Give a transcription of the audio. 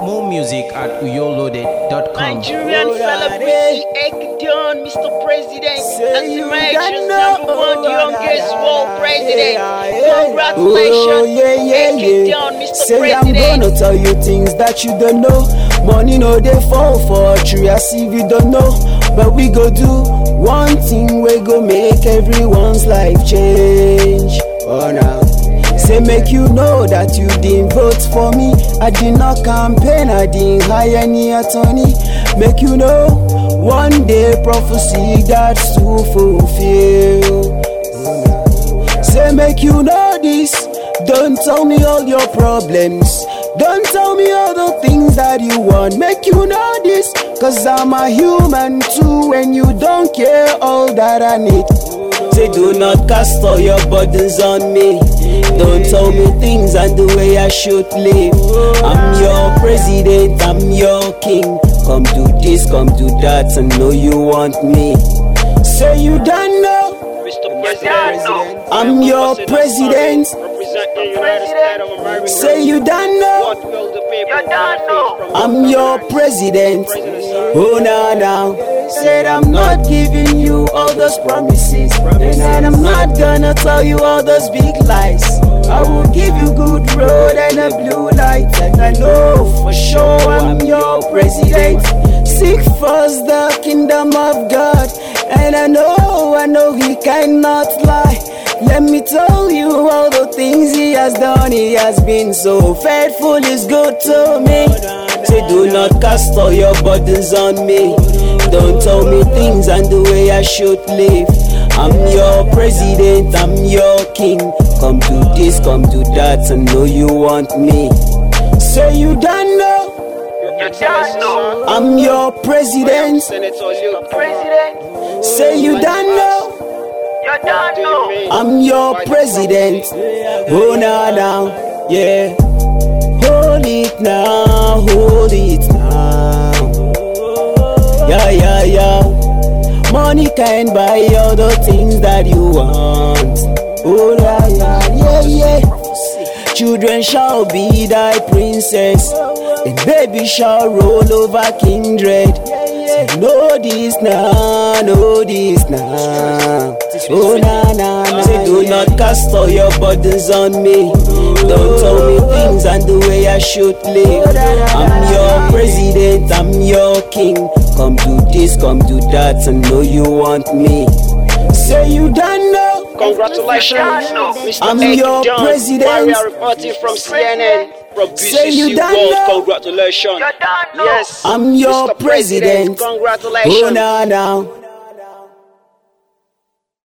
More music at uyoloaded.com. Nigerian Oh, celebrity AK Dawn, Mr. President, Say as you Nigeria's got no- number one oh, youngest world president. yeah, yeah. Congratulations, Oh, yeah, yeah, yeah. AK Dawn, Mr. Say I'm gonna tell you things that you don't know. Money no they fall for tree as if you don't know. But we go do one thing we go make everyone's life change. Oh now. Say make you know that you didn't vote for me. I did not campaign, I didn't hire any attorney. Make you know one day prophecy that's to fulfill. Say make you know this. Don't tell me all your problems. Don't tell me all the things that you want. Make you know this. Cause I'm a human too. And you don't care all that I need. Say do not cast all your burdens on me. Don't tell me things and the way I should live. I'm your president, I'm your king. Come do this, come do that, and know you want me. Say you don't know. Mr. President, I'm your president. representing the United States of America. Say you don't know. What will the people benefit from I'm your president. Oh, now, now. Said I'm not giving you all those promises. And I'm not gonna tell you all those big lies. I will give you good road and a blue light. And I know for sure I'm your president. Seek first the kingdom of God. And I know, I know he cannot lie. Let me tell you all the things he has done. He has been so faithful, he's good to me. Say, do not cast all your burdens on me. Don't tell me things and the way I should live. I'm your president, I'm your king. Come do this, come do that, and know you want me. Say, you don't know. You tell though. I'm your president. Senator Luke. Say, you don't know. You don't know. I'm your president. Oh, now, now, yeah. Hold it now, Money can buy all the things that you want. Oh, yeah, yeah, yeah, yeah. Children shall be thy princess, and baby shall roll over kindred. Say, know this now, know this now. Oh, na na na. Say, do not cast all your burdens on me. Don't tell me things and the way I should live. I'm your president, I'm your king. Come do this, come do that, and know you want me. Say you don't know. Congratulations, Mr. I'm AK Dawn. your president. We are reporting from CNN. From Say you don't World, know. congratulations. Yes, I'm your Mr. president. Congratulations. Oh, now, now.